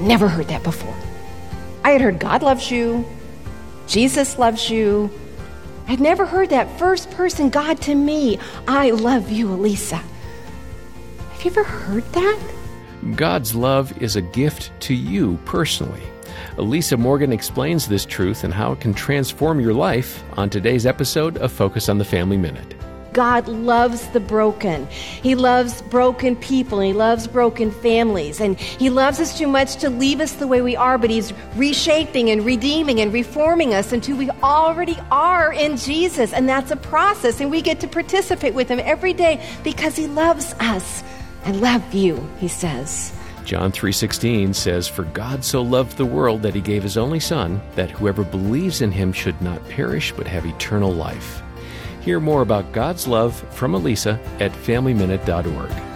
never heard that before. I had heard God loves you, Jesus loves you. I'd never heard that first person God to me. I love you, Elisa. Have you ever heard that? God's love is a gift to you personally. Elisa Morgan explains this truth and how it can transform your life on today's episode of Focus on the Family Minute. God loves the broken. He loves broken people He loves broken families. And He loves us too much to leave us the way we are, but He's reshaping and redeeming and reforming us until we already are in Jesus. And that's a process, and we get to participate with Him every day because He loves us. I love you, He says. John 3:16 says for God so loved the world that he gave his only son that whoever believes in him should not perish but have eternal life. Hear more about God's love from Elisa at familyminute.org.